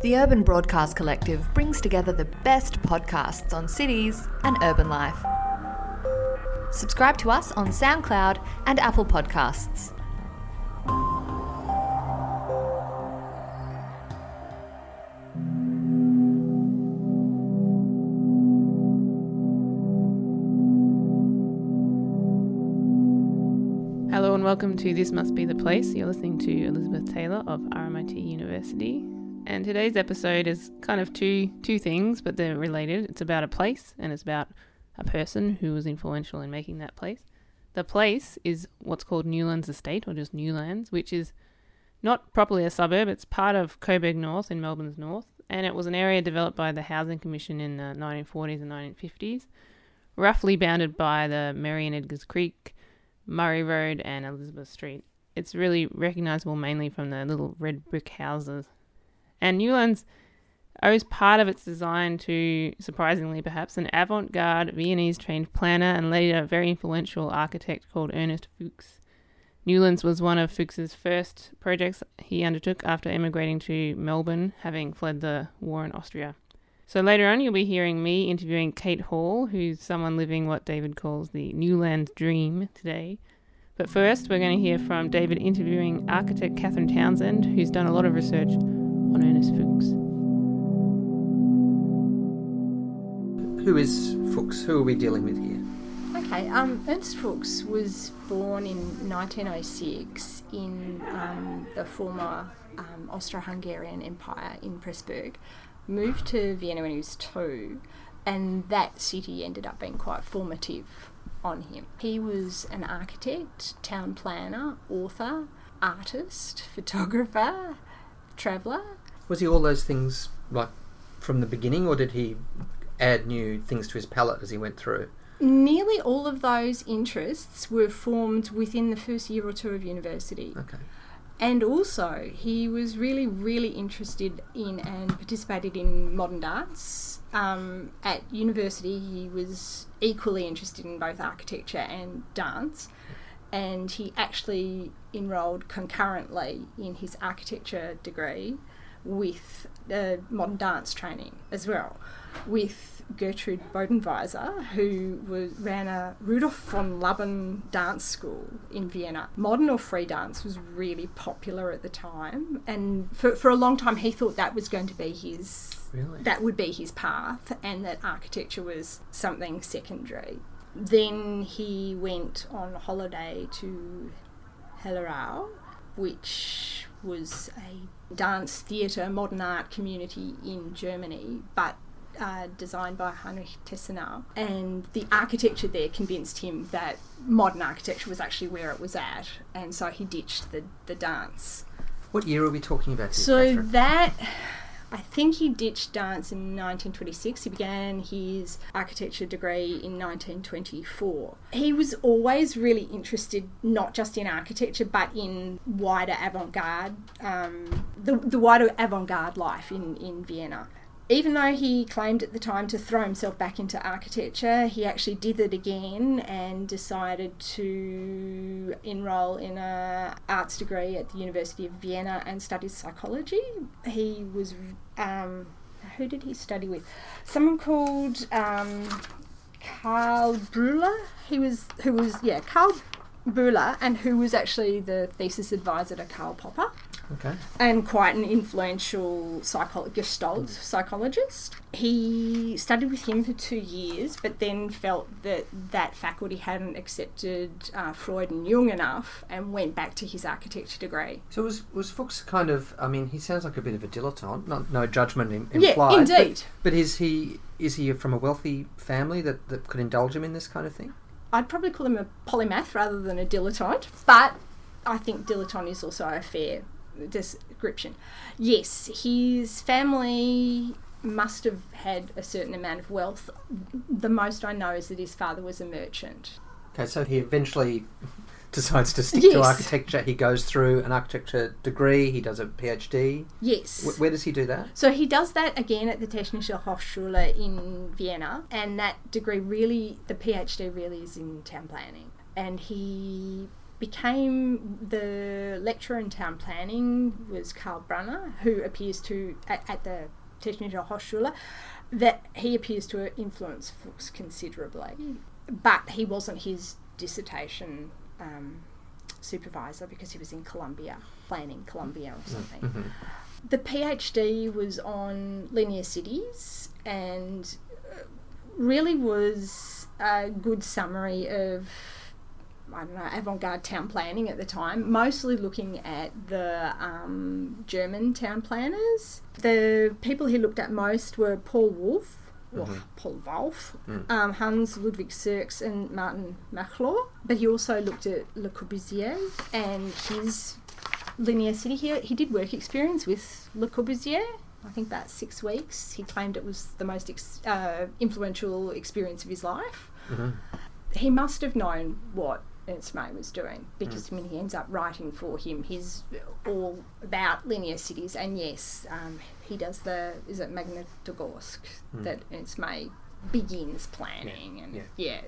The Urban Broadcast Collective brings together the best podcasts on cities and urban life. Subscribe to us on SoundCloud and Apple Podcasts. Hello and welcome to This Must Be the Place. You're listening to Elizabeth Taylor of RMIT University. And today's episode is kind of two two things, but they're related. It's about a place and it's about a person who was influential in making that place. The place is what's called Newlands Estate or just Newlands, which is not properly a suburb. It's part of Coburg North in Melbourne's north, and it was an area developed by the Housing Commission in the 1940s and 1950s, roughly bounded by the Merri and Edgar's Creek, Murray Road, and Elizabeth Street. It's really recognisable mainly from the little red brick houses. And Newlands owes part of its design to, surprisingly perhaps, an avant garde Viennese trained planner and later very influential architect called Ernest Fuchs. Newlands was one of Fuchs's first projects he undertook after emigrating to Melbourne, having fled the war in Austria. So later on, you'll be hearing me interviewing Kate Hall, who's someone living what David calls the Newland dream today. But first, we're going to hear from David interviewing architect Catherine Townsend, who's done a lot of research on Ernest Fuchs. Who is Fuchs? Who are we dealing with here? Okay, um, Ernst Fuchs was born in 1906 in um, the former um, Austro-Hungarian Empire in Pressburg. Moved to Vienna when he was two, and that city ended up being quite formative on him. He was an architect, town planner, author, artist, photographer, traveller. Was he all those things like from the beginning, or did he add new things to his palette as he went through? Nearly all of those interests were formed within the first year or two of university. Okay. And also, he was really, really interested in and participated in modern dance. Um, at university, he was equally interested in both architecture and dance. And he actually enrolled concurrently in his architecture degree with uh, modern dance training as well, with Gertrude Bodenwieser, who was, ran a Rudolf von Laban dance school in Vienna. Modern or free dance was really popular at the time, and for, for a long time he thought that was going to be his Really? that would be his path, and that architecture was something secondary. Then he went on holiday to Hellerau, which was a dance theatre, modern art community in Germany, but uh, designed by Heinrich Tessenow. And the architecture there convinced him that modern architecture was actually where it was at, and so he ditched the, the dance. What year are we talking about here? So Catherine? that I think he ditched dance in 1926. He began his architecture degree in 1924. He was always really interested not just in architecture but in wider avant-garde, um, the, the wider avant-garde life in, in Vienna. Even though he claimed at the time to throw himself back into architecture, he actually did it again and decided to enroll in a arts degree at the University of Vienna and studied psychology. He was um, who did he study with? Someone called um, Karl Bühler. He was who was yeah Karl Bühler, and who was actually the thesis advisor to Karl Popper Okay. and quite an influential psycho- gestalt psychologist. He studied with him for two years, but then felt that that faculty hadn't accepted uh, Freud and Jung enough and went back to his architecture degree. So was was Fuchs kind of? I mean, he sounds like a bit of a dilettante. Not no judgment im- Yeah, implied. but- indeed. But, is he is he from a wealthy family that, that could indulge him in this kind of thing? I'd probably call him a polymath rather than a dilettante, but I think dilettante is also a fair description. Yes, his family must have had a certain amount of wealth. The most I know is that his father was a merchant. Okay, so he eventually decides to stick to architecture. He goes through an architecture degree. He does a PhD. Yes. Wh- where does he do that? So he does that again at the Technische Hochschule in Vienna, and that degree really, the PhD really is in town planning. And he became the lecturer in town planning was Karl Brunner, who appears to at, at the Technische Hochschule, that he appears to influence Fuchs considerably, but he wasn't his dissertation um, supervisor because he was in Colombia planning Colombia or something. Mhm. The PhD was on linear cities and uh, really was a good summary of I don't know avant-garde town planning at the time, mostly looking at the um, German town planners. The people he looked at most were Paul Wolff, or Mhm. Paul Wolff, Mm. um, Hans Ludwig Sierks, and Martin Mächler. But he also looked at Le Corbusier and his linear city here. He did work experience with Le Corbusier. I think about six weeks. He claimed it was the most ex- uh, influential experience of his life. Mhm. He must have known what Ernst May was doing because I mean he ends up writing for him. He's all about linear cities, and yes, um, he does the is it Magnitogorsk that Ernst May begins planning, and yeah. yeah.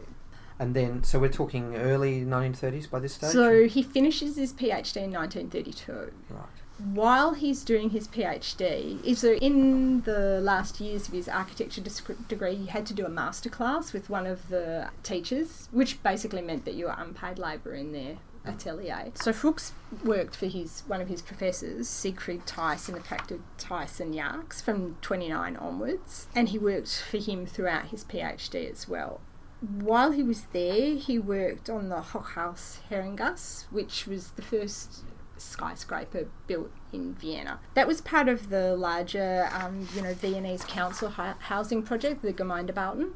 And then, so we're talking early 1930s by this stage? So he finishes his PhD in 1932. Right. While he's doing his PhD, so in the last years of his architecture degree, he had to do a masterclass with one of the teachers, which basically meant that you were unpaid labour in their atelier. So Fuchs worked for his one of his professors, Siegfried Theiss, and attracted Theiss and Jaksch from 29 onwards, and he worked for him throughout his PhD as well. While he was there, he worked on the Hochhaus Herrengasse, which was the first skyscraper built in Vienna. That was part of the larger, um, you know, Viennese council hu- housing project, the Gemeindebauten.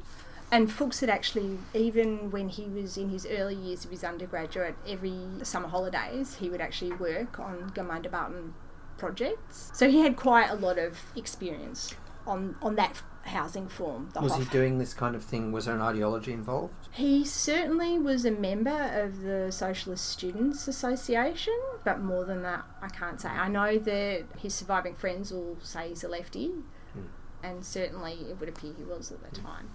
And Fuchs had actually, even when he was in his early years of his undergraduate, every summer holidays, he would actually work on Gemeindebauten projects. So he had quite a lot of experience on, on that housing form. Was he doing this kind of thing? Was there an ideology involved? he certainly was a member of the Socialist Students Association, but more than that, I can't say. I know that his surviving friends will say he's a lefty, hmm. and certainly it would appear he was at the time.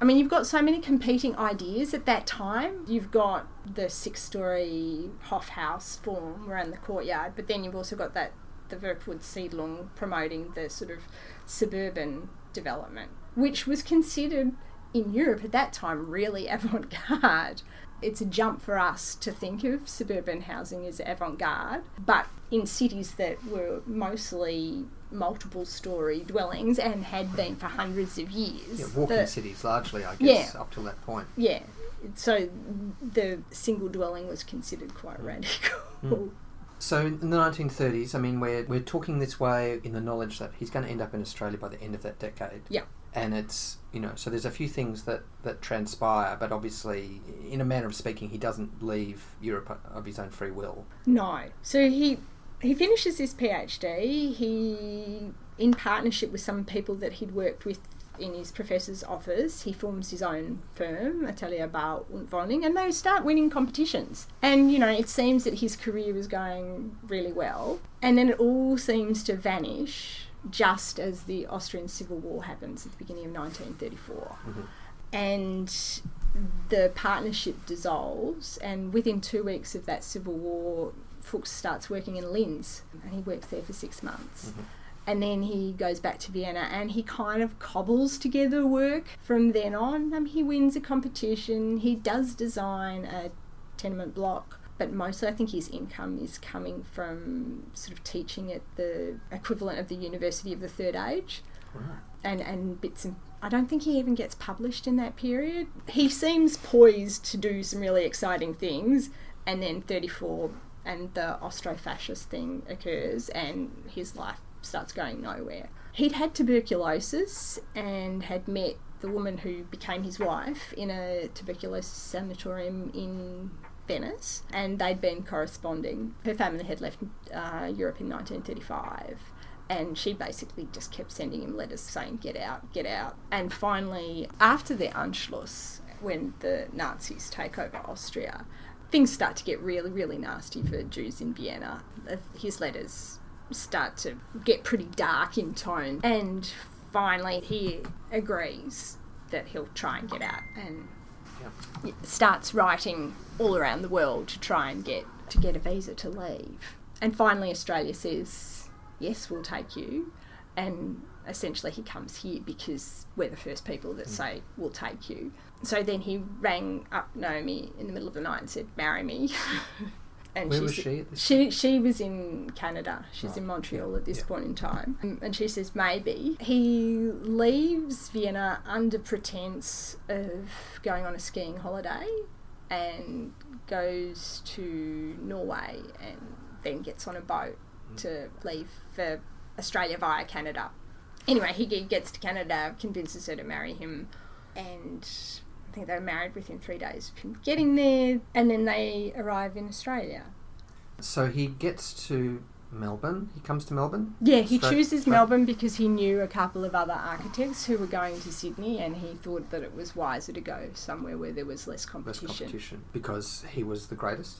I mean, you've got so many competing ideas at that time. You've got the six story Hofhaus form around the courtyard, but then you've also got that the Werkbund Siedlung promoting the sort of suburban development, which was considered in Europe at that time really avant garde. It's a jump for us to think of suburban housing as avant garde, but in cities that were mostly multiple story dwellings and had been for hundreds of years. Yeah, walking the- cities largely, I guess, up till that point. yeah, so the single dwelling was considered quite radical. Hmm. So in the 1930s, I mean, we're, we're talking this way in the knowledge that he's going to end up in Australia by the end of that decade. Yeah. And it's, you know, so there's a few things that, that transpire, but obviously, in a manner of speaking, he doesn't leave Europe of his own free will. No. So he he finishes his PhD. He, in partnership with some people that he'd worked with in his professor's office, he forms his own firm, Atelier Bau und Wohnung, and they start winning competitions. And you know, it seems that his career was going really well, and then it all seems to vanish just as the Austrian Civil War happens at the beginning of 1934 mm-hmm. and the partnership dissolves and within two weeks of that civil war fuchs starts working in linz and he works there for six months mm-hmm. And then he goes back to vienna and he kind of cobbles together work from then on. Um, he wins a competition he does design a tenement block but mostly I think his income is coming from sort of teaching at the equivalent of the University of the Third Age. And and bits and I don't think he even gets published in that period. He seems poised to do some really exciting things, and then 34 and the Austro-fascist thing occurs, and his life starts going nowhere. He'd had tuberculosis and had met the woman who became his wife in a tuberculosis sanatorium in Venice, and they'd been corresponding. Her family had left uh, Europe in 1935 and she basically just kept sending him letters saying get out get out and finally after the anschluss when the nazis take over austria things start to get really really nasty for jews in vienna his letters start to get pretty dark in tone and finally he agrees that he'll try and get out and Yeah. starts writing all around the world to try and get to get a visa to leave. And finally, Australia says, "Yes, we'll take you." And essentially, he comes here because we're the first people that mm. say we'll take you. So then he rang up Naomi in the middle of the night and said, "Marry me." and Where she was she at this she she was in Canada. She's Right. in Montreal at this Yeah. point in time, Um, and she says maybe he leaves Vienna under pretense of going on a skiing holiday, and goes to Norway, and then gets on a boat to leave for Australia via Canada. Anyway, he gets to Canada, convinces her to marry him, and I think they were married within three days of him getting there, and then they arrive in Australia. So he gets to Melbourne. He comes to Melbourne. Yeah, he Straight- chooses straight- Melbourne because he knew a couple of other architects who were going to Sydney, and he thought that it was wiser to go somewhere where there was less competition. Less competition. because he was the greatest.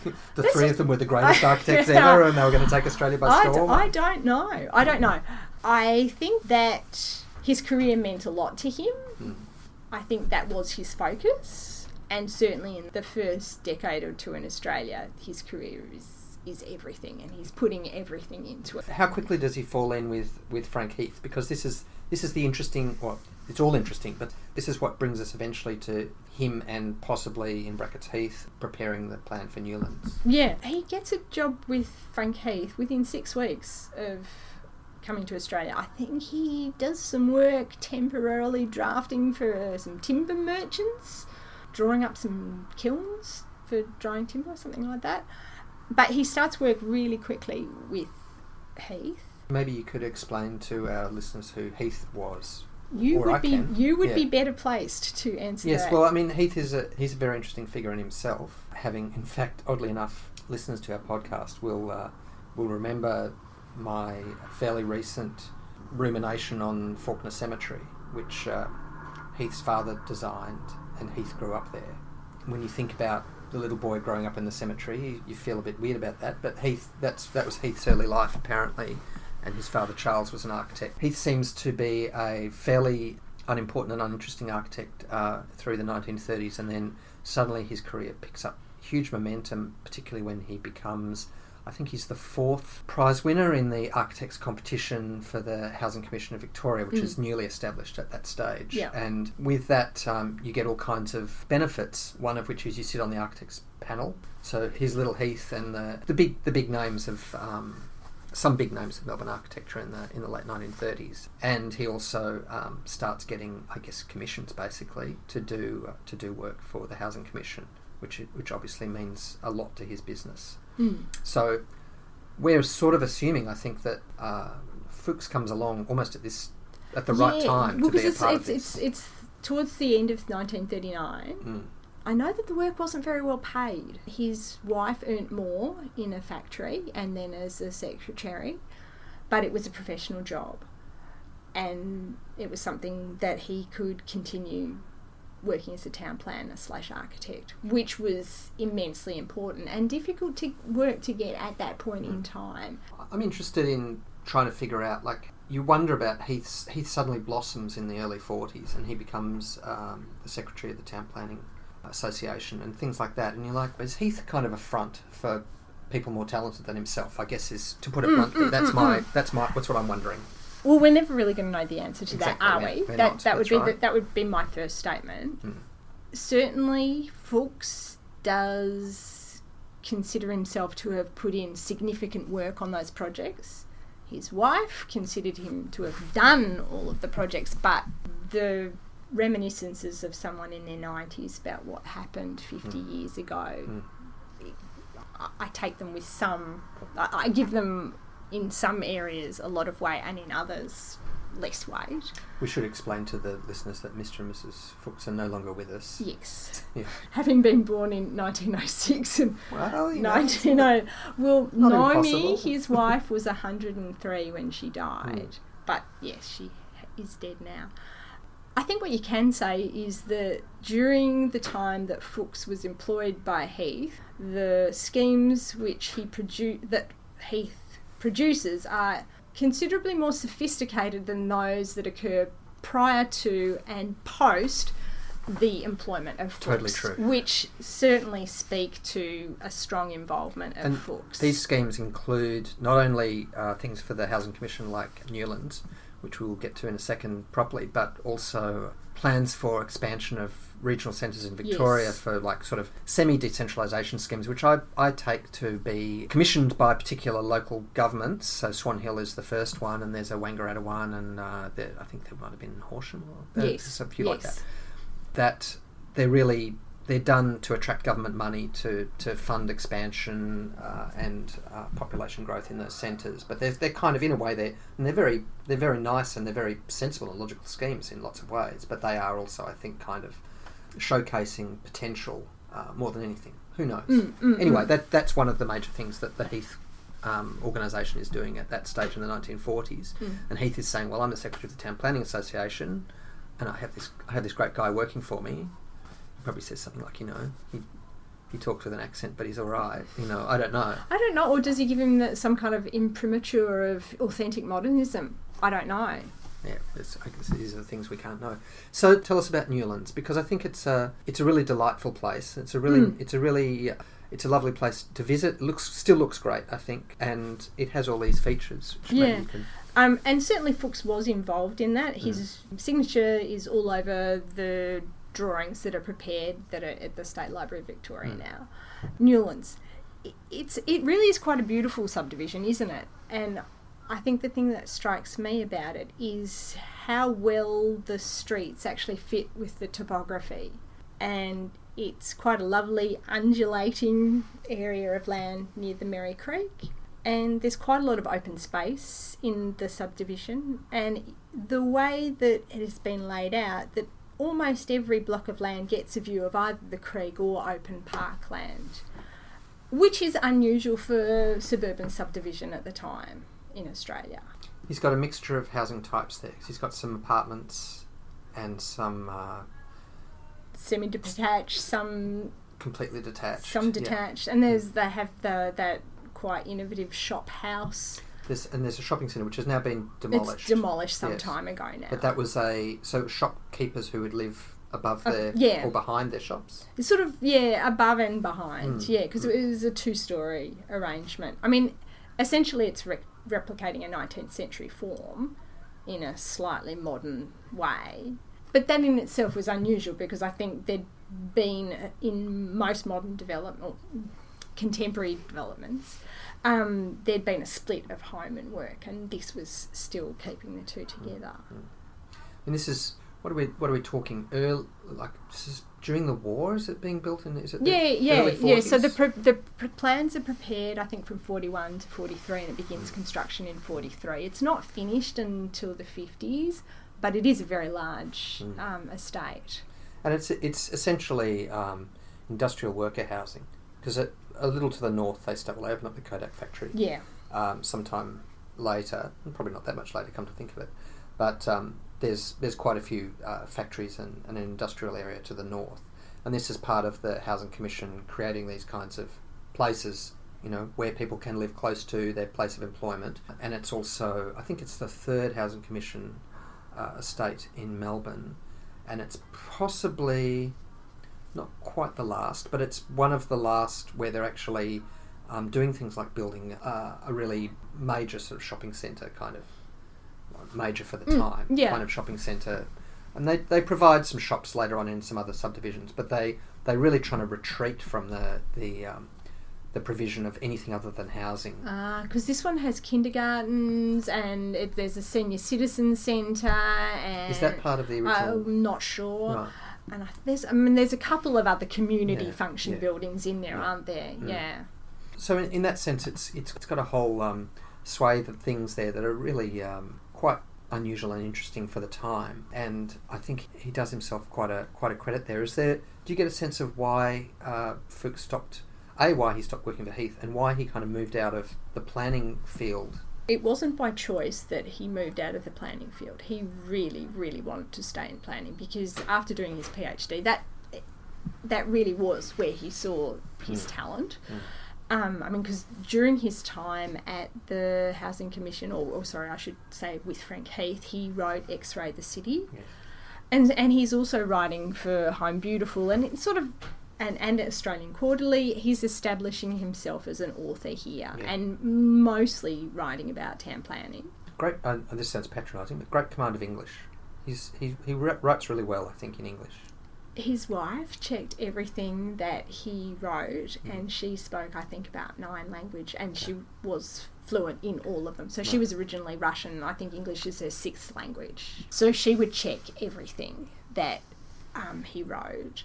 the This three of them were the greatest I- architects Yeah. ever, and they were going to take Australia by I, d- storm. I don't know. I don't know. I think that his career meant a lot to him. Hmm. I think that was his focus, and certainly in the first decade or two in Australia, his career is is everything, and he's putting everything into it. How quickly does he fall in with, with Frank Heath? Because this is this is the interesting. Well, it's all interesting, but this is what brings us eventually to him and possibly in brackets Heath preparing the plan for Newlands. Yeah, he gets a job with Frank Heath within six weeks of coming to Australia. I think he does some work temporarily drafting for some timber merchants, drawing up some kilns for drying timber or something like that. But he starts work really quickly with Heath. Maybe you could explain to our listeners who Heath was. You Or I would be can. you would Yeah. be better placed to answer that. Yes, that. well, I mean, Heath is a he's a very interesting figure in himself. Having, in fact, oddly enough, listeners to our podcast will uh, will remember my fairly recent rumination on Fawkner Cemetery, which uh, Heath's father designed, and Heath grew up there. When you think about the little boy growing up in the cemetery, you, feel a bit weird about that. But Heath, that's that was Heath's early life apparently, and his father Charles was an architect. Heath seems to be a fairly unimportant and uninteresting architect uh, through the 1930s, and then suddenly his career picks up huge momentum, particularly when he becomes. I think he's the fourth prize winner in the architects competition for the Housing Commission of Victoria, which Mm. is newly established at that stage. Yeah. And with that, um, you get all kinds of benefits. One of which is you sit on the architects panel. So here's Little Heath and the, the big the big names of um, some big names of Melbourne architecture in the in the late 1930s. And he also um, starts getting, I guess, commissions basically to do uh, to do work for the Housing Commission, which which obviously means a lot to his business. Mm. So we're sort of assuming, I think, that uh, Fuchs comes along almost at this at the right time well, to be a part it's, of this. it's, it's it's towards the end of 1939. Mm. I know that the work wasn't very well paid. His wife earned more in a factory and then as a secretary, but it was a professional job. And it was something that he could continue working as a town planner slash architect, which was immensely important and difficult to work to get at that point in time. I'm interested in trying to figure out like you wonder about Heath's Heath suddenly blossoms in the early 40s and he becomes um, the secretary of the town planning association and things like that and you're like is Heath kind of a front for people more talented than himself I guess is to put it Mm, bluntly? mm, that's mm, my that's my that's what I'm wondering Well, we're never really going to know the answer to Exactly, that, are we're- we? that not, that would that's be right. the, that would be my first statement. Mm. Certainly, Fuchs does consider himself to have put in significant work on those projects. His wife considered him to have done all of the projects, but the reminiscences of someone in their 90s about what happened 50 Mm. years ago, Mm. I, I take them with some, I, I give them in some areas a lot of weight and in others less weight. we should explain to the listeners that Mr and Mrs Fuchs are no longer with us Yes. Yeah. Having been born in 1906 and well you know, 1909. Well, Naomi, impossible. his wife, was 103 when she died. Hmm. But yes, she is dead now. I think what you can say is that during the time that Fuchs was employed by Heath, the schemes which he produced that Heath produces are considerably more sophisticated than those that occur prior to and post the employment of Totally Fuchs, which certainly speak to a strong involvement of And Fuchs. These schemes include not only uh, things for the Housing Commission like Newlands, which we'll get to in a second properly, but also plans for expansion of regional centres in Victoria Yes. for like sort of semi decentralisation schemes, which I, I take to be commissioned by particular local governments. So Swan Hill is the first one, and there's a Wangaratta one, and uh, there, I think there might have been Horsham or uh, yes, a few like that that they're really they're done to attract government money to, to fund expansion uh, and uh, population growth in those centres. But they're, they're kind of in a way they're and they're very they're very nice and they're very sensible and logical schemes in lots of ways. But they are also I think kind of showcasing potential uh, more than anything. Who knows? Mm, mm, anyway, mm. that that's one of the major things that the Heath. Um, organisation is doing at that stage in the 1940s, Mm. and Heath is saying, "Well, I'm the secretary of the Town Planning Association, and I have this I have this great guy working for me. He probably says something like, you know, he he talks with an accent, but he's all right. You know, I don't know. I don't know, or does he give him that, some kind of imprimatur of authentic modernism? I don't know. Yeah, it's, I guess these are the things we can't know. So tell us about Newlands because I think it's a it's a really delightful place. It's a really Mm. it's a really it's a lovely place to visit. It looks still looks great, I think, and it has all these features. Yeah. you can, Um, and certainly Fuchs was involved in that. His Mm. signature is all over the drawings that are prepared that are at the State Library of Victoria Mm. now. Newlands. It's it really is quite a beautiful subdivision, isn't it? And I think the thing that strikes me about it is how well the streets actually fit with the topography. And it's quite a lovely undulating area of land near the Merri Creek. And there's quite a lot of open space in the subdivision. And the way that it has been laid out that almost every block of land gets a view of either the creek or open parkland which is unusual for suburban subdivision at the time in Australia. he's got a mixture of housing types there. He's got some apartments and some uh, Semi-detached, some completely detached. some Yeah. detached, and there's they have the that quite innovative shop house. There's, and there's a shopping centre which has now been demolished. It's demolished some Yes. time ago now. But that was a so shopkeepers who would live above Uh, their yeah. or behind their shops. It's sort of yeah, above and behind. Mm, Yeah, because it was a two-story arrangement. I mean, essentially, it's replicating a 19th century form in a slightly modern way. But that in itself was unusual because I think there'd been uh, in most modern development contemporary developments, um, there'd been a split of home and work, and this was still keeping the two together. And this is what are we what are we talking? Early, like during the war? Is it being built in? Is it the Yeah, yeah, yeah. So the 40s? pre- the pre- plans are prepared, I think, from forty one to forty three, and it begins construction in forty three. It's not finished until the fifties, but it is a very large Mm. um, estate. and it's it's essentially um, industrial worker housing because a little to the north they start will open up the Kodak factory. Yeah, um, sometime later, probably not that much later, come to think of it. But um, there's there's quite a few uh, factories and, an industrial area to the north, and this is part of the housing commission creating these kinds of places, you know, where people can live close to their place of employment. And it's also, I think it's the third housing commission uh, estate in Melbourne, and it's possibly not quite the last, but it's one of the last where they're actually um, doing things like building uh, a really major sort of shopping centre, kind of major for the Mm, time, yeah. kind of shopping centre. And they, they provide some shops later on in some other subdivisions, but they they're really trying to retreat from the the um, the provision of anything other than housing. because Uh, this one has kindergartens and it, there's a senior citizen centre. And Is that part of the original? I'm not sure. And I, there's, I mean, there's a couple of other community Yeah, function yeah. buildings in there, Yeah. aren't there? Mm. Yeah. So in, in that sense, it's it's, it's got a whole um, swathe of things there that are really um, quite unusual and interesting for the time. And I think he does himself quite a quite a credit there. Is there? Do you get a sense of why uh, Fuchs stopped? A, why he stopped working for Heath, and why he kind of moved out of the planning field. It wasn't by choice that he moved out of the planning field. He really, really wanted to stay in planning because after doing his PhD, that that really was where he saw his Mm. talent. Mm. Um, I mean, because during his time at the Housing Commission, or, or sorry, I should say with Frank Heath, he wrote X Ray the City. Yes. and and he's also writing for Home Beautiful and it's sort of and, and Australian Quarterly. He's establishing himself as an author here Yeah. and mostly writing about town planning. Great. Uh, this sounds patronising, but great command of English. He's he he writes really well, I think, in English. His wife checked everything that he wrote, Mm. and she spoke, I think, about nine language, and she was fluent in all of them. So she was originally Russian. I think English is her sixth language. So she would check everything that um, he wrote.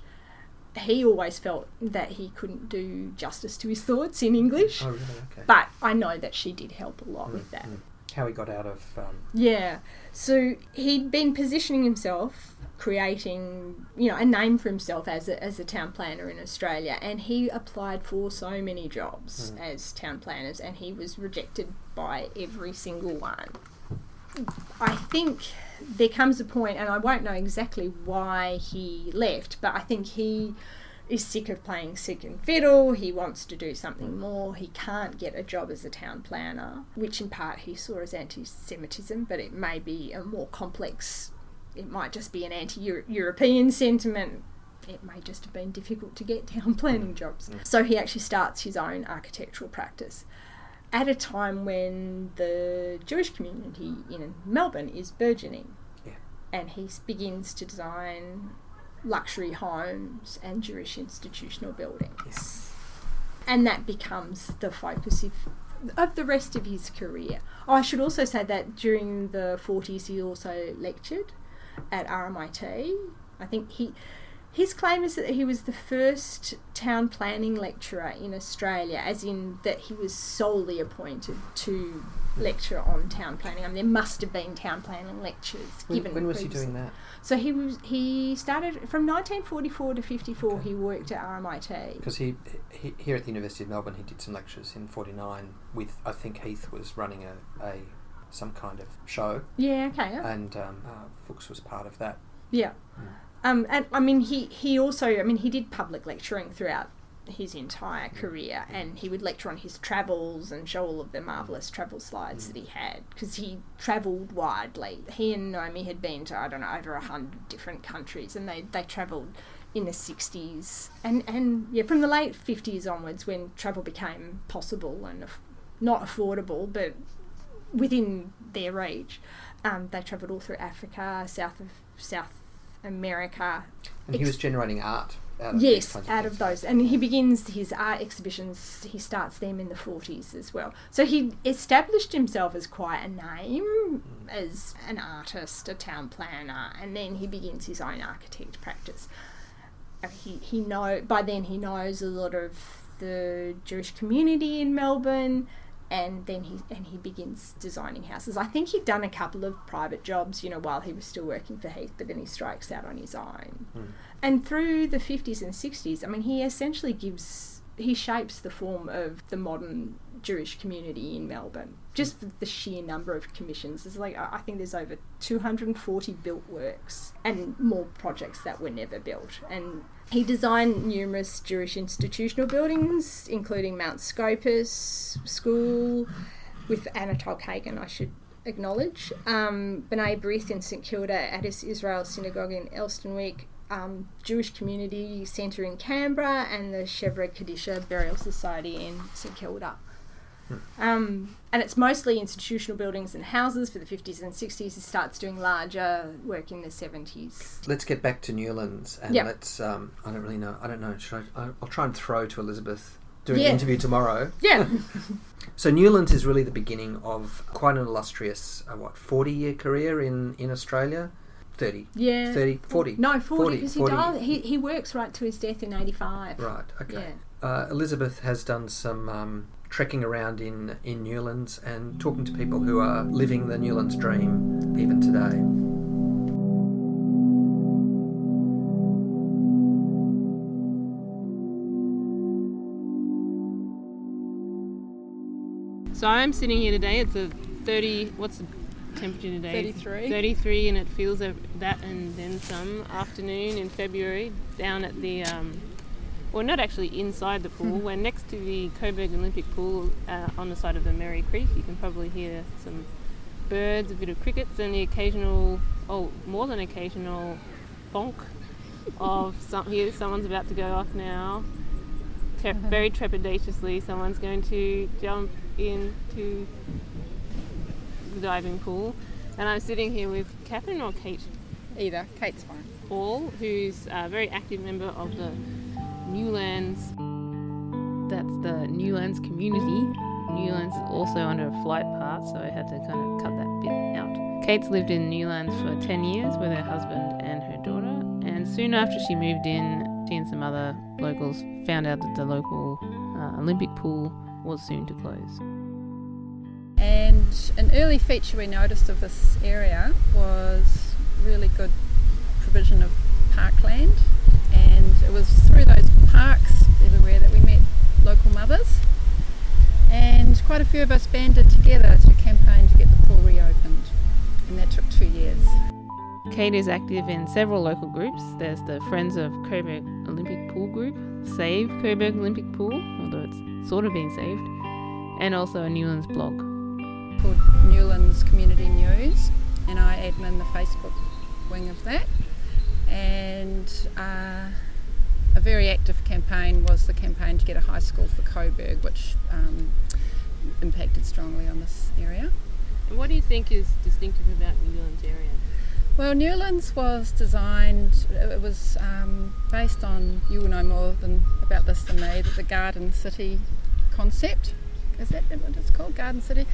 He always felt that he couldn't do justice to his thoughts in English, Oh, really? Okay. but I know that she did help a lot with that. Mm. How he got out of um, Yeah. So he'd been positioning himself, creating, you know, a name for himself as a, as a town planner in Australia, and he applied for so many jobs as town planners, and he was rejected by every single one. I think there comes a point, and I won't know exactly why he left, but I think he is sick of playing second fiddle. He wants to do something mm. more. He can't get a job as a town planner, which in part he saw as anti Semitism, but it may be a more complex, it might just be an anti European sentiment. It may just have been difficult to get town planning mm. jobs. Mm. So he actually starts his own architectural practice at a time when the Jewish community in Melbourne is burgeoning. Yeah. And he begins to design luxury homes and Jewish institutional buildings. And that becomes the focus of, of the rest of his career. Oh, I should also say that during the 40s he also lectured at RMIT. I think he his claim is that he was the first town planning lecturer in Australia, as in that he was solely appointed to lecture on town planning. I mean, there must have been town planning lectures when, given. when was he doing that? So he was he started from 1944 to 54. He worked at RMIT. Because he, he here at the University of Melbourne, he did some lectures in '49 with I think Heath was running a, a some kind of show, Yeah. Okay. yeah. and um, uh, Fuchs was part of that. Yeah. Mm. Um, and I mean, he, he also, I mean, he did public lecturing throughout his entire Mm. career, and he would lecture on his travels and show all of the marvelous travel slides Mm. that he had because he travelled widely. He and Naomi had been to I don't know over a hundred different countries, and they they travelled in the 60s and and yeah from the late 50s onwards when travel became possible and aff- not affordable but within their reach um, they travelled all through Africa South of South America. And he was generating art out of yes out of those. And he begins his art exhibitions he starts them in the 40s as well. So he established himself as quite a name as an artist a town planner and then he begins his own architect practice. Uh, he, he know by then he knows a lot of the Jewish community in Melbourne and then he and he begins designing houses. I think he'd done a couple of private jobs, you know, while he was still working for Heath, but then he strikes out on his own. Mm. And through the 50s and 60s, I mean, he essentially gives, he shapes the form of the modern Jewish community in Melbourne. Just with the sheer number of commissions. There's like, I I think there's over 240 built works and more projects that were never built. And he designed numerous Jewish institutional buildings, including Mount Scopus School with Anatole Kagan, I should acknowledge. Um, B'nai B'rith in St Kilda, Adass Israel Synagogue in Elsternwick, um, Jewish Community Centre in Canberra, and the Chevre Kadisha Burial Society in St Kilda. Um, and it's mostly institutional buildings and houses for the 50s and 60s. He starts doing larger work in the 70s. Let's get back to Newlands and Yep. let's. Um, I don't really know. I don't know. Should I? I'll try and throw to Elizabeth doing Yeah. the interview tomorrow. Yeah. So Newlands is really the beginning of quite an illustrious, uh, what, 40 year career in, in Australia? 30. yeah. 30, 40. No, 40, 40, because he died. He, he works right to his death in 85. Right, okay. Yeah. Uh, Elizabeth has done some um, trekking around in, in Newlands and talking to people who are living the Newlands dream even today. So I'm sitting here today. It's a 30. What's the temperature today? 33. 33, and it feels a, that and then some afternoon in February down at the. Um, well, not actually inside the pool. We're next to the Coburg Olympic pool uh, on the side of the Merri Creek. You can probably hear some birds, a bit of crickets, and the occasional, oh, more than occasional, bonk of some. Here, someone's about to go off now. Tre- very trepidatiously, someone's going to jump into the diving pool, and I'm sitting here with Catherine or Kate Either. Kate's fine. Hall, who's a very active member of the Newlands. That's the Newlands community. Newlands is also under a flight path, so I had to kind of cut that bit out. Kate's lived in Newlands for 10 years with her husband and her daughter, and soon after she moved in, she and some other locals found out that the local uh, Olympic pool was soon to close. And an early feature we noticed of this area was really good provision of parkland. It was through those parks everywhere that we met local mothers. And quite a few of us banded together to campaign to get the pool reopened. And that took two years. Kate is active in several local groups. There's the Friends of Coburg Olympic Pool Group, Save Coburg Olympic Pool, although it's sort of being saved, and also a Newlands blog. called Newlands Community News, and I admin the Facebook wing of that. And uh, a very active campaign was the campaign to get a high school for Coburg, which um, impacted strongly on this area. And what do you think is distinctive about Newlands area? Well, Newlands was designed, it was um, based on, you will know more than about this than me, that the Garden City concept. Is that what it's called? Garden City?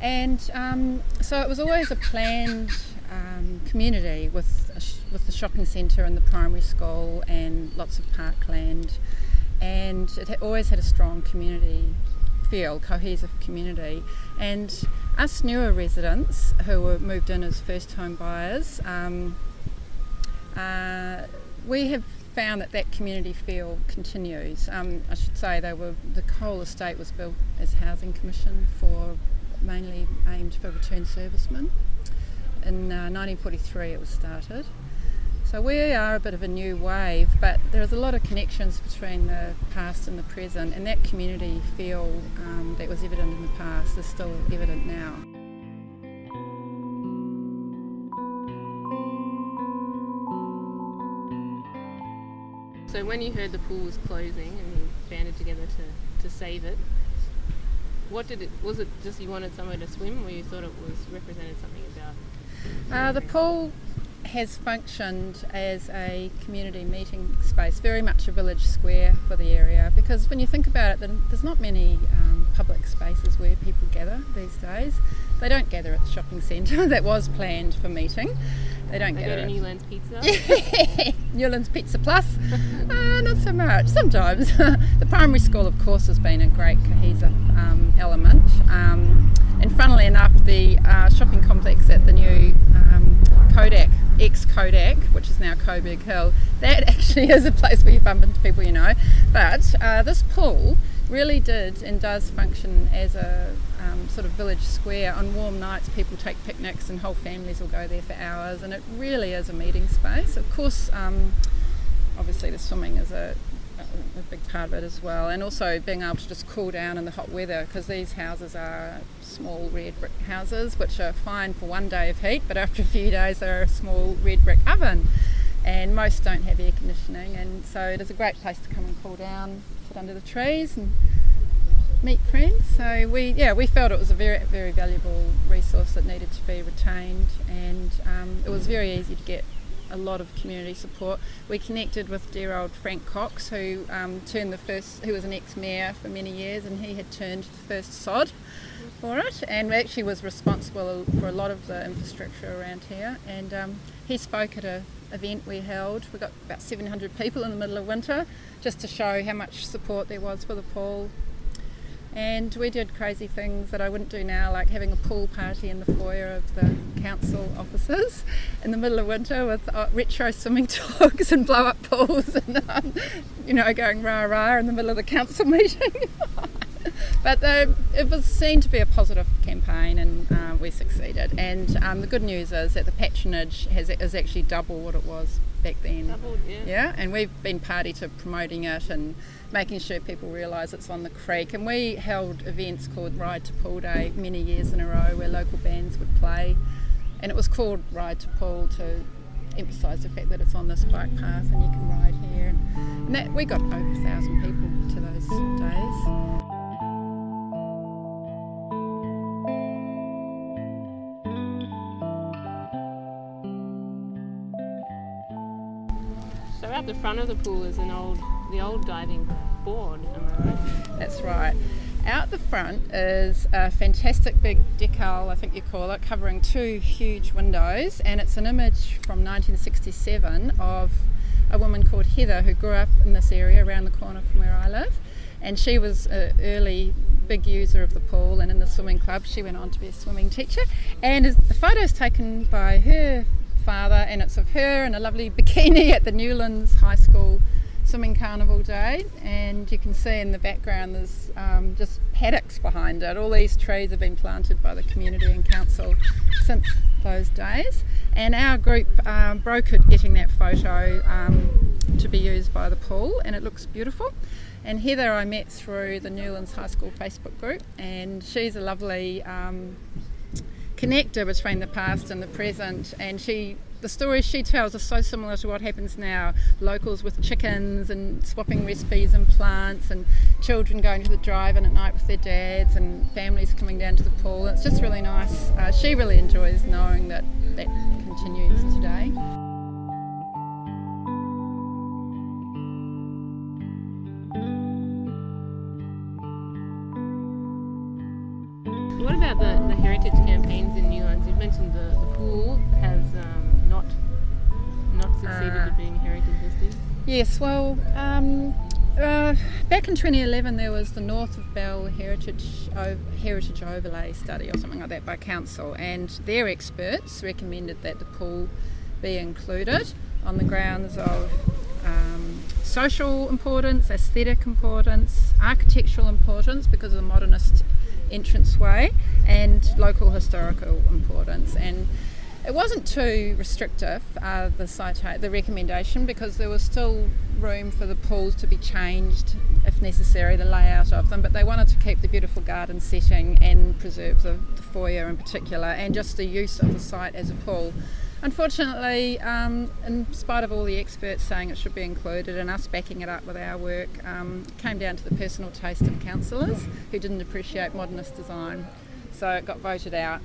And um, so it was always a planned um, community with, sh- with the shopping centre and the primary school and lots of parkland. And it ha- always had a strong community feel, cohesive community. And us newer residents who were moved in as first home buyers, um, uh, we have found that that community feel continues. Um, I should say they were the whole estate was built as housing commission for mainly aimed for returned servicemen. In uh, 1943 it was started. So we are a bit of a new wave, but there's a lot of connections between the past and the present, and that community feel um, that was evident in the past is still evident now. So when you heard the pool was closing and you banded together to, to save it, what did it, was it just you wanted somewhere to swim or you thought it was represented something about? Uh, the pool has functioned as a community meeting space, very much a village square for the area. Because when you think about it, there's not many um, public spaces where people gather these days. They don't gather at the shopping centre that was planned for meeting. They don't They go gather. to at- Newlands Pizza. Newlands Pizza Plus? uh, not so much. Sometimes. the primary school, of course, has been a great cohesive um, element. Um, and funnily enough, the uh, shopping complex at the new um, Kodak, ex Kodak, which is now Coburg Hill, that actually is a place where you bump into people you know. But uh, this pool really did and does function as a um, sort of village square. On warm nights, people take picnics and whole families will go there for hours, and it really is a meeting space. Of course, um, obviously, the swimming is a, a, big part of it as well, and also being able to just cool down in the hot weather because these houses are small red brick houses which are fine for one day of heat, but after a few days, they're a small red brick oven. And most don't have air conditioning, and so it is a great place to come and cool down, sit under the trees, and meet friends. So we, yeah, we felt it was a very, very valuable resource that needed to be retained, and um, it was very easy to get a lot of community support. We connected with dear old Frank Cox, who um, turned the first, who was an ex-mayor for many years, and he had turned the first sod for it, and actually was responsible for a lot of the infrastructure around here. And um, he spoke at a event we held. We got about 700 people in the middle of winter, just to show how much support there was for the pool. And we did crazy things that I wouldn't do now, like having a pool party in the foyer of the council offices in the middle of winter with uh, retro swimming togs and blow up pools and, um, you know, going rah rah in the middle of the council meeting. but uh, it was seen to be a positive campaign and uh, we succeeded. And um, the good news is that the patronage has, is actually double what it was back then. Doubled, yeah. Yeah, and we've been party to promoting it and making sure people realise it's on the creek. And we held events called Ride to Pool Day many years in a row where local bands would play. And it was called Ride to Pool to emphasise the fact that it's on this bike path and you can ride here. And, that, we got over a thousand people to those days. So out the front of the pool is an old, the old diving board. Am I right? That's right. Out the front is a fantastic big decal, I think you call it, covering two huge windows, and it's an image from 1967 of a woman called Heather who grew up in this area around the corner from where I live. And she was an early big user of the pool and in the swimming club. She went on to be a swimming teacher. And the photo is taken by her father, and it's of her in a lovely bikini at the Newlands High School swimming carnival day. And you can see in the background there's um, just paddocks behind it. All these trees have been planted by the community and council since those days. And our group um, brokered getting that photo um, to be used by the pool, and it looks beautiful. And Heather, I met through the Newlands High School Facebook group, and she's a lovely um, connector between the past and the present. And she, the stories she tells are so similar to what happens now. Locals with chickens and swapping recipes and plants, and children going to the drive-in at night with their dads, and families coming down to the pool. It's just really nice. Uh, she really enjoys knowing that that continues today. Has um, not not succeeded at being heritage listed. Yes, well, um, uh, back in 2011 there was the North of Bell Heritage o- Heritage Overlay Study or something like that by council, and their experts recommended that the pool be included on the grounds of um, social importance, aesthetic importance, architectural importance because of the modernist entranceway, and local historical importance. And it wasn't too restrictive, uh, the the recommendation, because there was still room for the pools to be changed if necessary, the layout of them. But they wanted to keep the beautiful garden setting and preserve the, the foyer in particular, and just the use of the site as a pool. Unfortunately, um, in spite of all the experts saying it should be included and us backing it up with our work, um, came down to the personal taste of councillors who didn't appreciate modernist design. So it got voted out.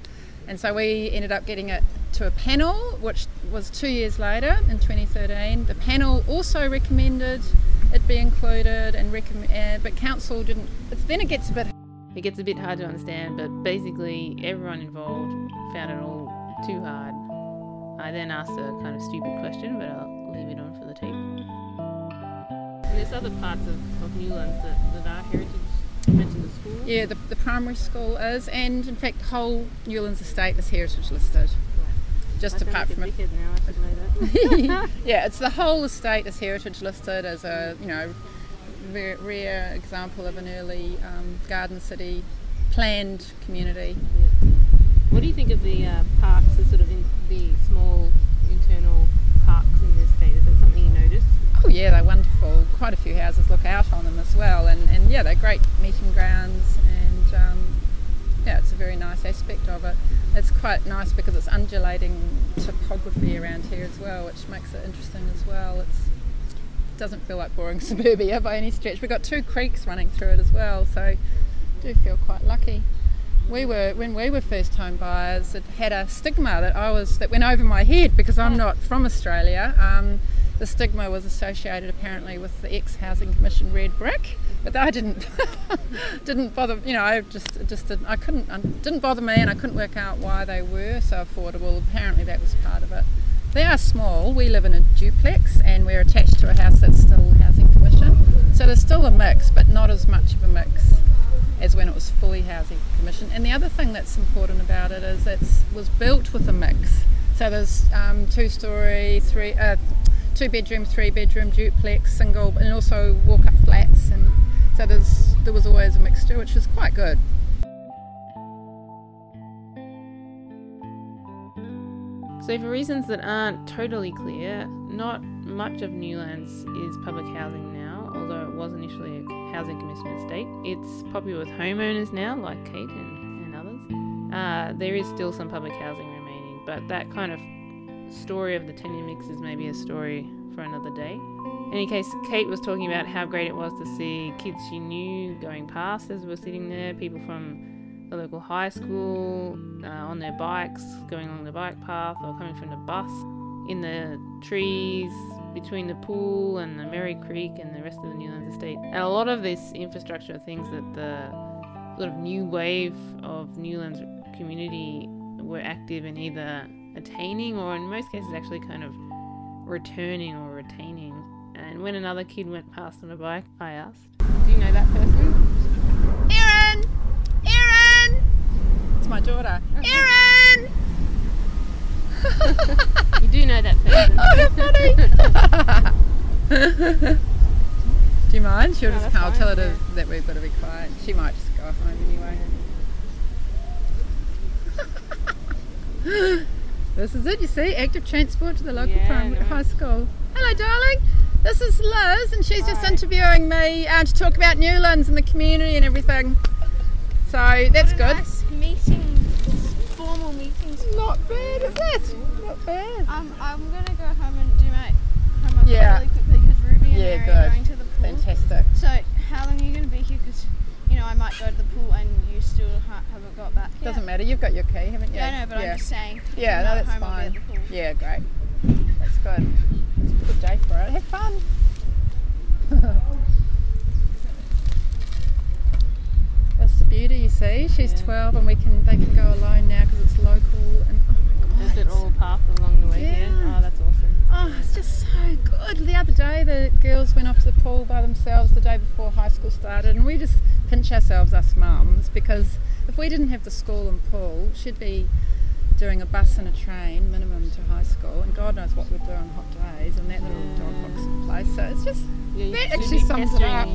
And so we ended up getting it to a panel, which was two years later in 2013. The panel also recommended it be included, and recomm- uh, but council didn't. Then it gets a bit. It gets a bit hard to understand, but basically everyone involved found it all too hard. I then asked a kind of stupid question, but I'll leave it on for the tape. There's other parts of, of Newlands that, that are heritage. The school. Yeah, the, the primary school is, and in fact, the whole Newlands estate is heritage listed. Just I apart from a a now, I should know that. yeah, it's the whole estate is heritage listed as a you know rare, rare example of an early um, garden city planned community. What do you think of the uh, parks, the sort of in, the small internal parks in the estate? Is that something you notice? Oh yeah, they're wonderful. Quite a few houses look out on them as well, and, and yeah, they're great meeting grounds, and um, yeah, it's a very nice aspect of it. It's quite nice because it's undulating topography around here as well, which makes it interesting as well. It's it doesn't feel like boring suburbia by any stretch. We've got two creeks running through it as well, so do feel quite lucky. We were when we were first home buyers, it had a stigma that I was that went over my head because I'm not from Australia. Um, the stigma was associated apparently with the ex Housing Commission red brick, but I didn't didn't bother. You know, I just just didn't, I couldn't um, didn't bother me, and I couldn't work out why they were so affordable. Apparently, that was part of it. They are small. We live in a duplex, and we're attached to a house that's still Housing Commission. So there's still a mix, but not as much of a mix as when it was fully housing commission. And the other thing that's important about it is it was built with a mix. So there's um, two story, three, uh, two bedroom, three bedroom, duplex, single, and also walk up flats. And so there was always a mixture, which was quite good. So, for reasons that aren't totally clear, not much of Newlands is public housing now, although it was initially a housing commission estate. It's popular with homeowners now, like Kate and, and others. Uh, there is still some public housing remaining, but that kind of story of the tenure mix is maybe a story for another day. In any case, Kate was talking about how great it was to see kids she knew going past as we were sitting there, people from the local high school uh, on their bikes, going along the bike path, or coming from the bus, in the trees between the pool and the Merri Creek and the rest of the Newlands estate. And a lot of this infrastructure things that the sort of new wave of Newlands community were active in either attaining or in most cases actually kind of returning or retaining. And when another kid went past on a bike, I asked, Do you know that person? Erin! Erin! It's my daughter. Erin! You do know that person. Oh, how funny! do you mind? She'll No, just come. I'll tell her fine, to, that we've got to be quiet. She might just go home anyway. This is it, you see, active transport to the local Yeah, primary nice. high school. Hello, darling. This is Liz, and she's just interviewing me uh, to talk about Newlands and the community and everything. So that's good. Nice meeting, formal meetings. Not bad, is it? Not bad. Um, I'm gonna go home and do my homework Yeah. really quickly because Ruby and Yeah, Mary good. are going to the pool. Fantastic. So how long are you gonna be here? You know I might go to the pool and you still ha- haven't got back. yet. Doesn't matter. You've got your key, haven't you? Yeah, I know, but yeah. I'm just saying. Yeah, no, that's home, I'll be fine. at the pool. Yeah, great. That's good. It's a good day for it. Have fun. That's the beauty, you see. She's Yeah. 12, and we can they can go alone now because it's local. And oh my god, Is it all path along the way here? Yeah. Oh, that's awesome. Oh, it's just so good. The other day, the girls went off to the pool by themselves the day before high school started, and we just pinch ourselves, us mums, because if we didn't have the school and pool, she'd be doing a bus and a train minimum to high school, and God knows what we'd do on hot days in that little dog box place. So it's just Yeah, That actually sums it up.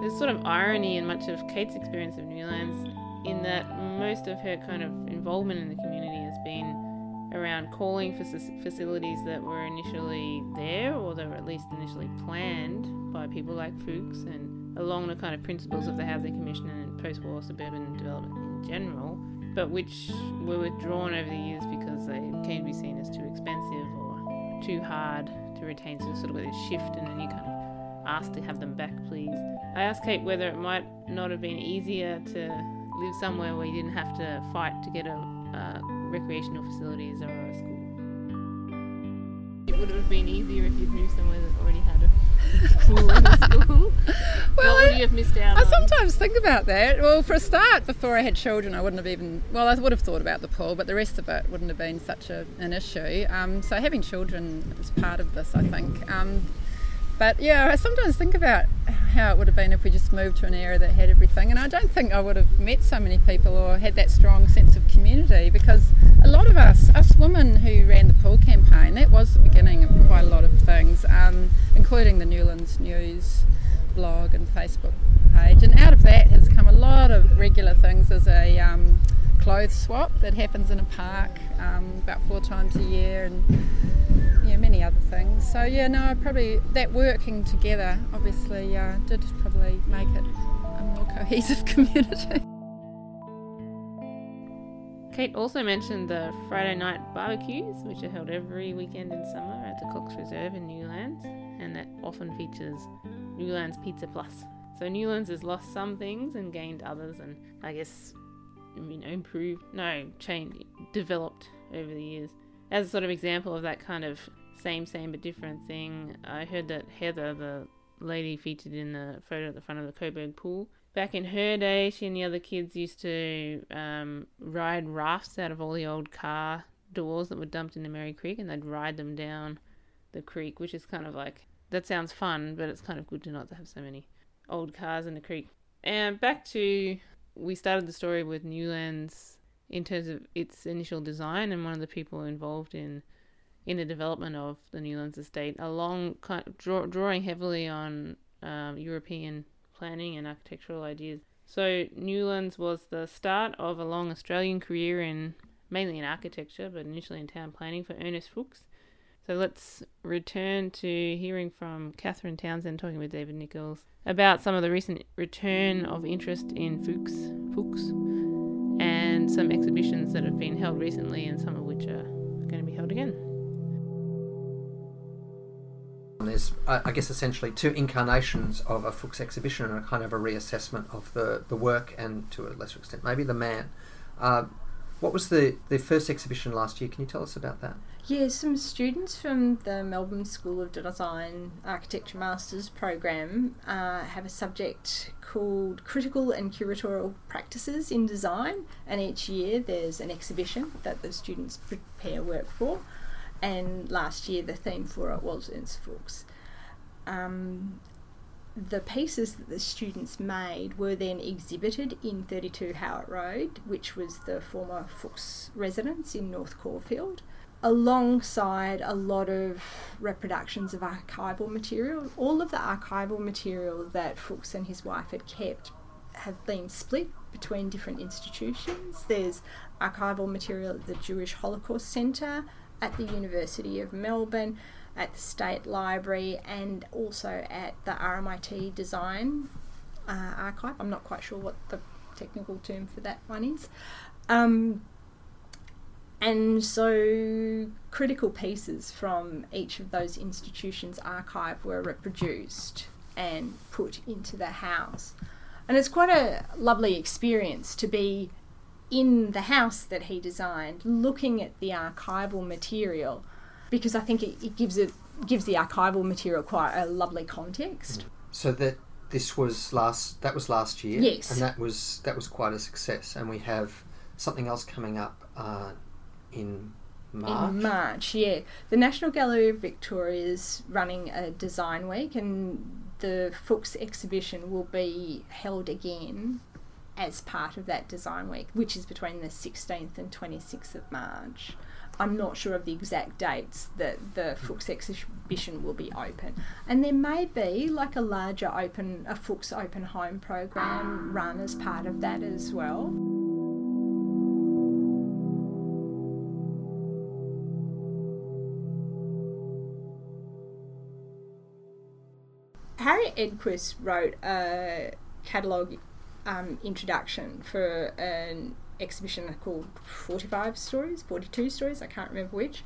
There's sort of irony in much of Kate's experience of Newlands in that most of her kind of involvement in the community has been around calling for facilities that were initially there or that were at least initially planned by people like Fooks and along the kind of principles of the Housing Commission and post-war suburban development in general, but which were withdrawn over the years because they came to be seen as too expensive or too hard to retain. So sort of a shift and then you kind of ask to have them back, please. I asked Kate whether it might not have been easier to live somewhere where you didn't have to fight to get a, uh, recreational facilities or a school. It would have been easier if you'd moved somewhere that already had a pool and a school. Well, what would I- you have missed out I on? sometimes think about that. Well, for a start, before I had children, I wouldn't have even, well, I would have thought about the pool, but the rest of it wouldn't have been such a, an issue. Um, so having children is part of this, I think. Um, but yeah, I sometimes think about how it would have been if we just moved to an area that had everything. And I don't think I would have met so many people or had that strong sense of community because a lot of us, us women who ran the pool campaign, that was the beginning of quite a lot of things, um, including the Newlands News blog and Facebook page. And out of that has come a lot of regular things. There's a um, clothes swap that happens in a park um, about four times a year, and yeah, many other things. So yeah, no, probably that working together obviously uh, did probably make it a more cohesive community. Kate also mentioned the Friday night barbecues, which are held every weekend in summer at the Cox Reserve in Newlands, and that often features Newlands Pizza Plus. So Newlands has lost some things and gained others, and I guess you know improved, no, changed, developed over the years. As a sort of example of that kind of same, same but different thing, I heard that Heather, the lady featured in the photo at the front of the Coburg pool, back in her day, she and the other kids used to um, ride rafts out of all the old car doors that were dumped into Merri Creek, and they'd ride them down the creek, which is kind of like that sounds fun, but it's kind of good to not have so many old cars in the creek. And back to we started the story with Newlands in terms of its initial design, and one of the people involved in in the development of the Newlands estate, along draw, drawing heavily on um, European planning and architectural ideas. So Newlands was the start of a long Australian career in mainly in architecture, but initially in town planning for Ernest Fooks. So let's return to hearing from Catherine Townsend talking with David Nichols about some of the recent return of interest in Fooks, Fooks some exhibitions that have been held recently and some of which are going to be held again. There's, I I guess, essentially two incarnations of a Fooks exhibition and a kind of a reassessment of the, the work and, to a lesser extent, maybe the man. Uh, what was the, the first exhibition last year? Can you tell us about that? Yeah, some students from the Melbourne School of Design Architecture Masters program uh, have a subject called Critical and Curatorial Practices in Design, and each year there's an exhibition that the students prepare work for. And last year the theme for it was Ernst Fuchs. Um, the pieces that the students made were then exhibited in 32 Howard Road, which was the former Fooks residence in North Caulfield alongside a lot of reproductions of archival material. All of the archival material that Fooks and his wife had kept have been split between different institutions. There's archival material at the Jewish Holocaust Centre, at the University of Melbourne, at the State Library, and also at the RMIT Design uh, Archive. I'm not quite sure what the technical term for that one is. Um, and so critical pieces from each of those institutions' archive were reproduced and put into the house. And it's quite a lovely experience to be in the house that he designed, looking at the archival material, because I think it, it gives it gives the archival material quite a lovely context. So that this was last that was last year, Yes. and that was that was quite a success. And we have something else coming up uh, in March. In March, yeah. The National Gallery of Victoria is running a design week, and the Fooks exhibition will be held again as part of that design week, which is between the 16th and 26th of March. I'm not sure of the exact dates that the Fooks exhibition will be open. And there may be like a larger open, a Fooks open home program run as part of that as well. Harriet Edquist wrote a catalogue um, introduction for an exhibition called 45 Stories, 42 Stories, I can't remember which,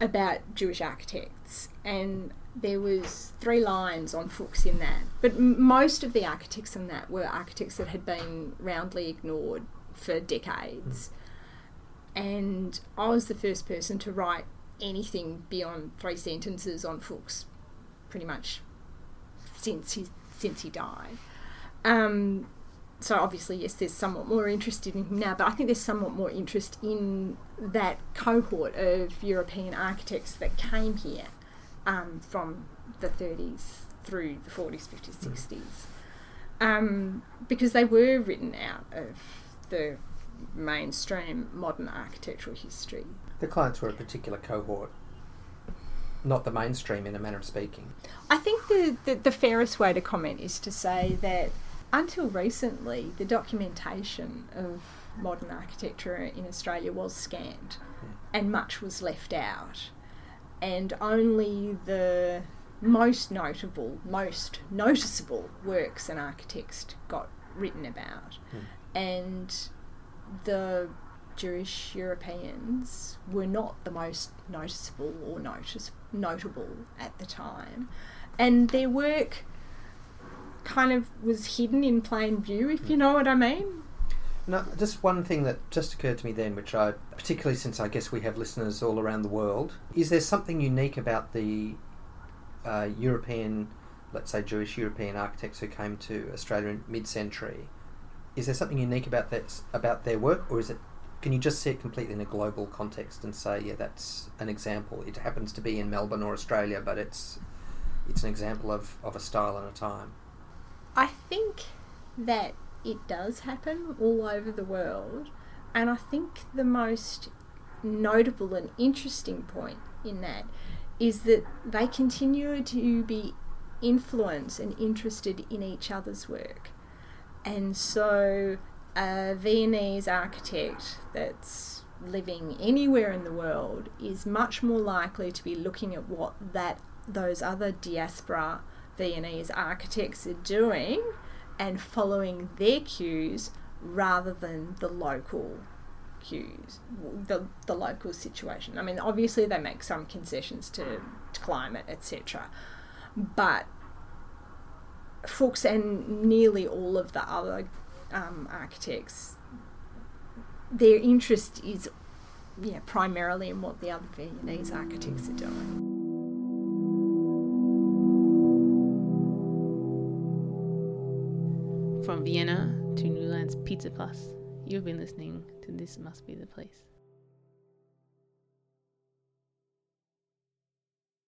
about Jewish architects. And there was three lines on Fooks in that. But m- most of the architects in that were architects that had been roundly ignored for decades. And I was the first person to write anything beyond three sentences on Fooks, pretty much since he since he died. Um, so obviously, yes, there's somewhat more interest in him now, but I think there's somewhat more interest in that cohort of European architects that came here um, from the 30s through the 40s, 50s, 60s, um, because they were written out of the mainstream modern architectural history. The clients were a particular cohort, not the mainstream in a manner of speaking. I think the, the, the fairest way to comment is to say that until recently, the documentation of modern architecture in Australia was scant hmm. and much was left out. And only the most notable, most noticeable works and architects got written about. Hmm. And the Jewish Europeans were not the most noticeable or notice, notable at the time. And their work kind of was hidden in plain view, if you know what I mean. No, just one thing that just occurred to me then, which I, particularly since I guess we have listeners all around the world, is there something unique about the uh, European, let's say Jewish European architects who came to Australia in mid-century? Is there something unique about that about their work, or is it? Can you just see it completely in a global context and say, yeah, that's an example? It happens to be in Melbourne or Australia, but it's it's an example of, of a style and a time. I think that it does happen all over the world, and I think the most notable and interesting point in that is that they continue to be influenced and interested in each other's work. And so, a Viennese architect that's living anywhere in the world is much more likely to be looking at what that those other diaspora Viennese architects are doing and following their cues rather than the local cues, the, the local situation. I mean, obviously they make some concessions to, to climate, etc. But Fooks and nearly all of the other um, architects, their interest is yeah, primarily in what the other Viennese architects are doing. From Vienna to Newlands Pizza Plus, you've been listening to This Must Be the Place.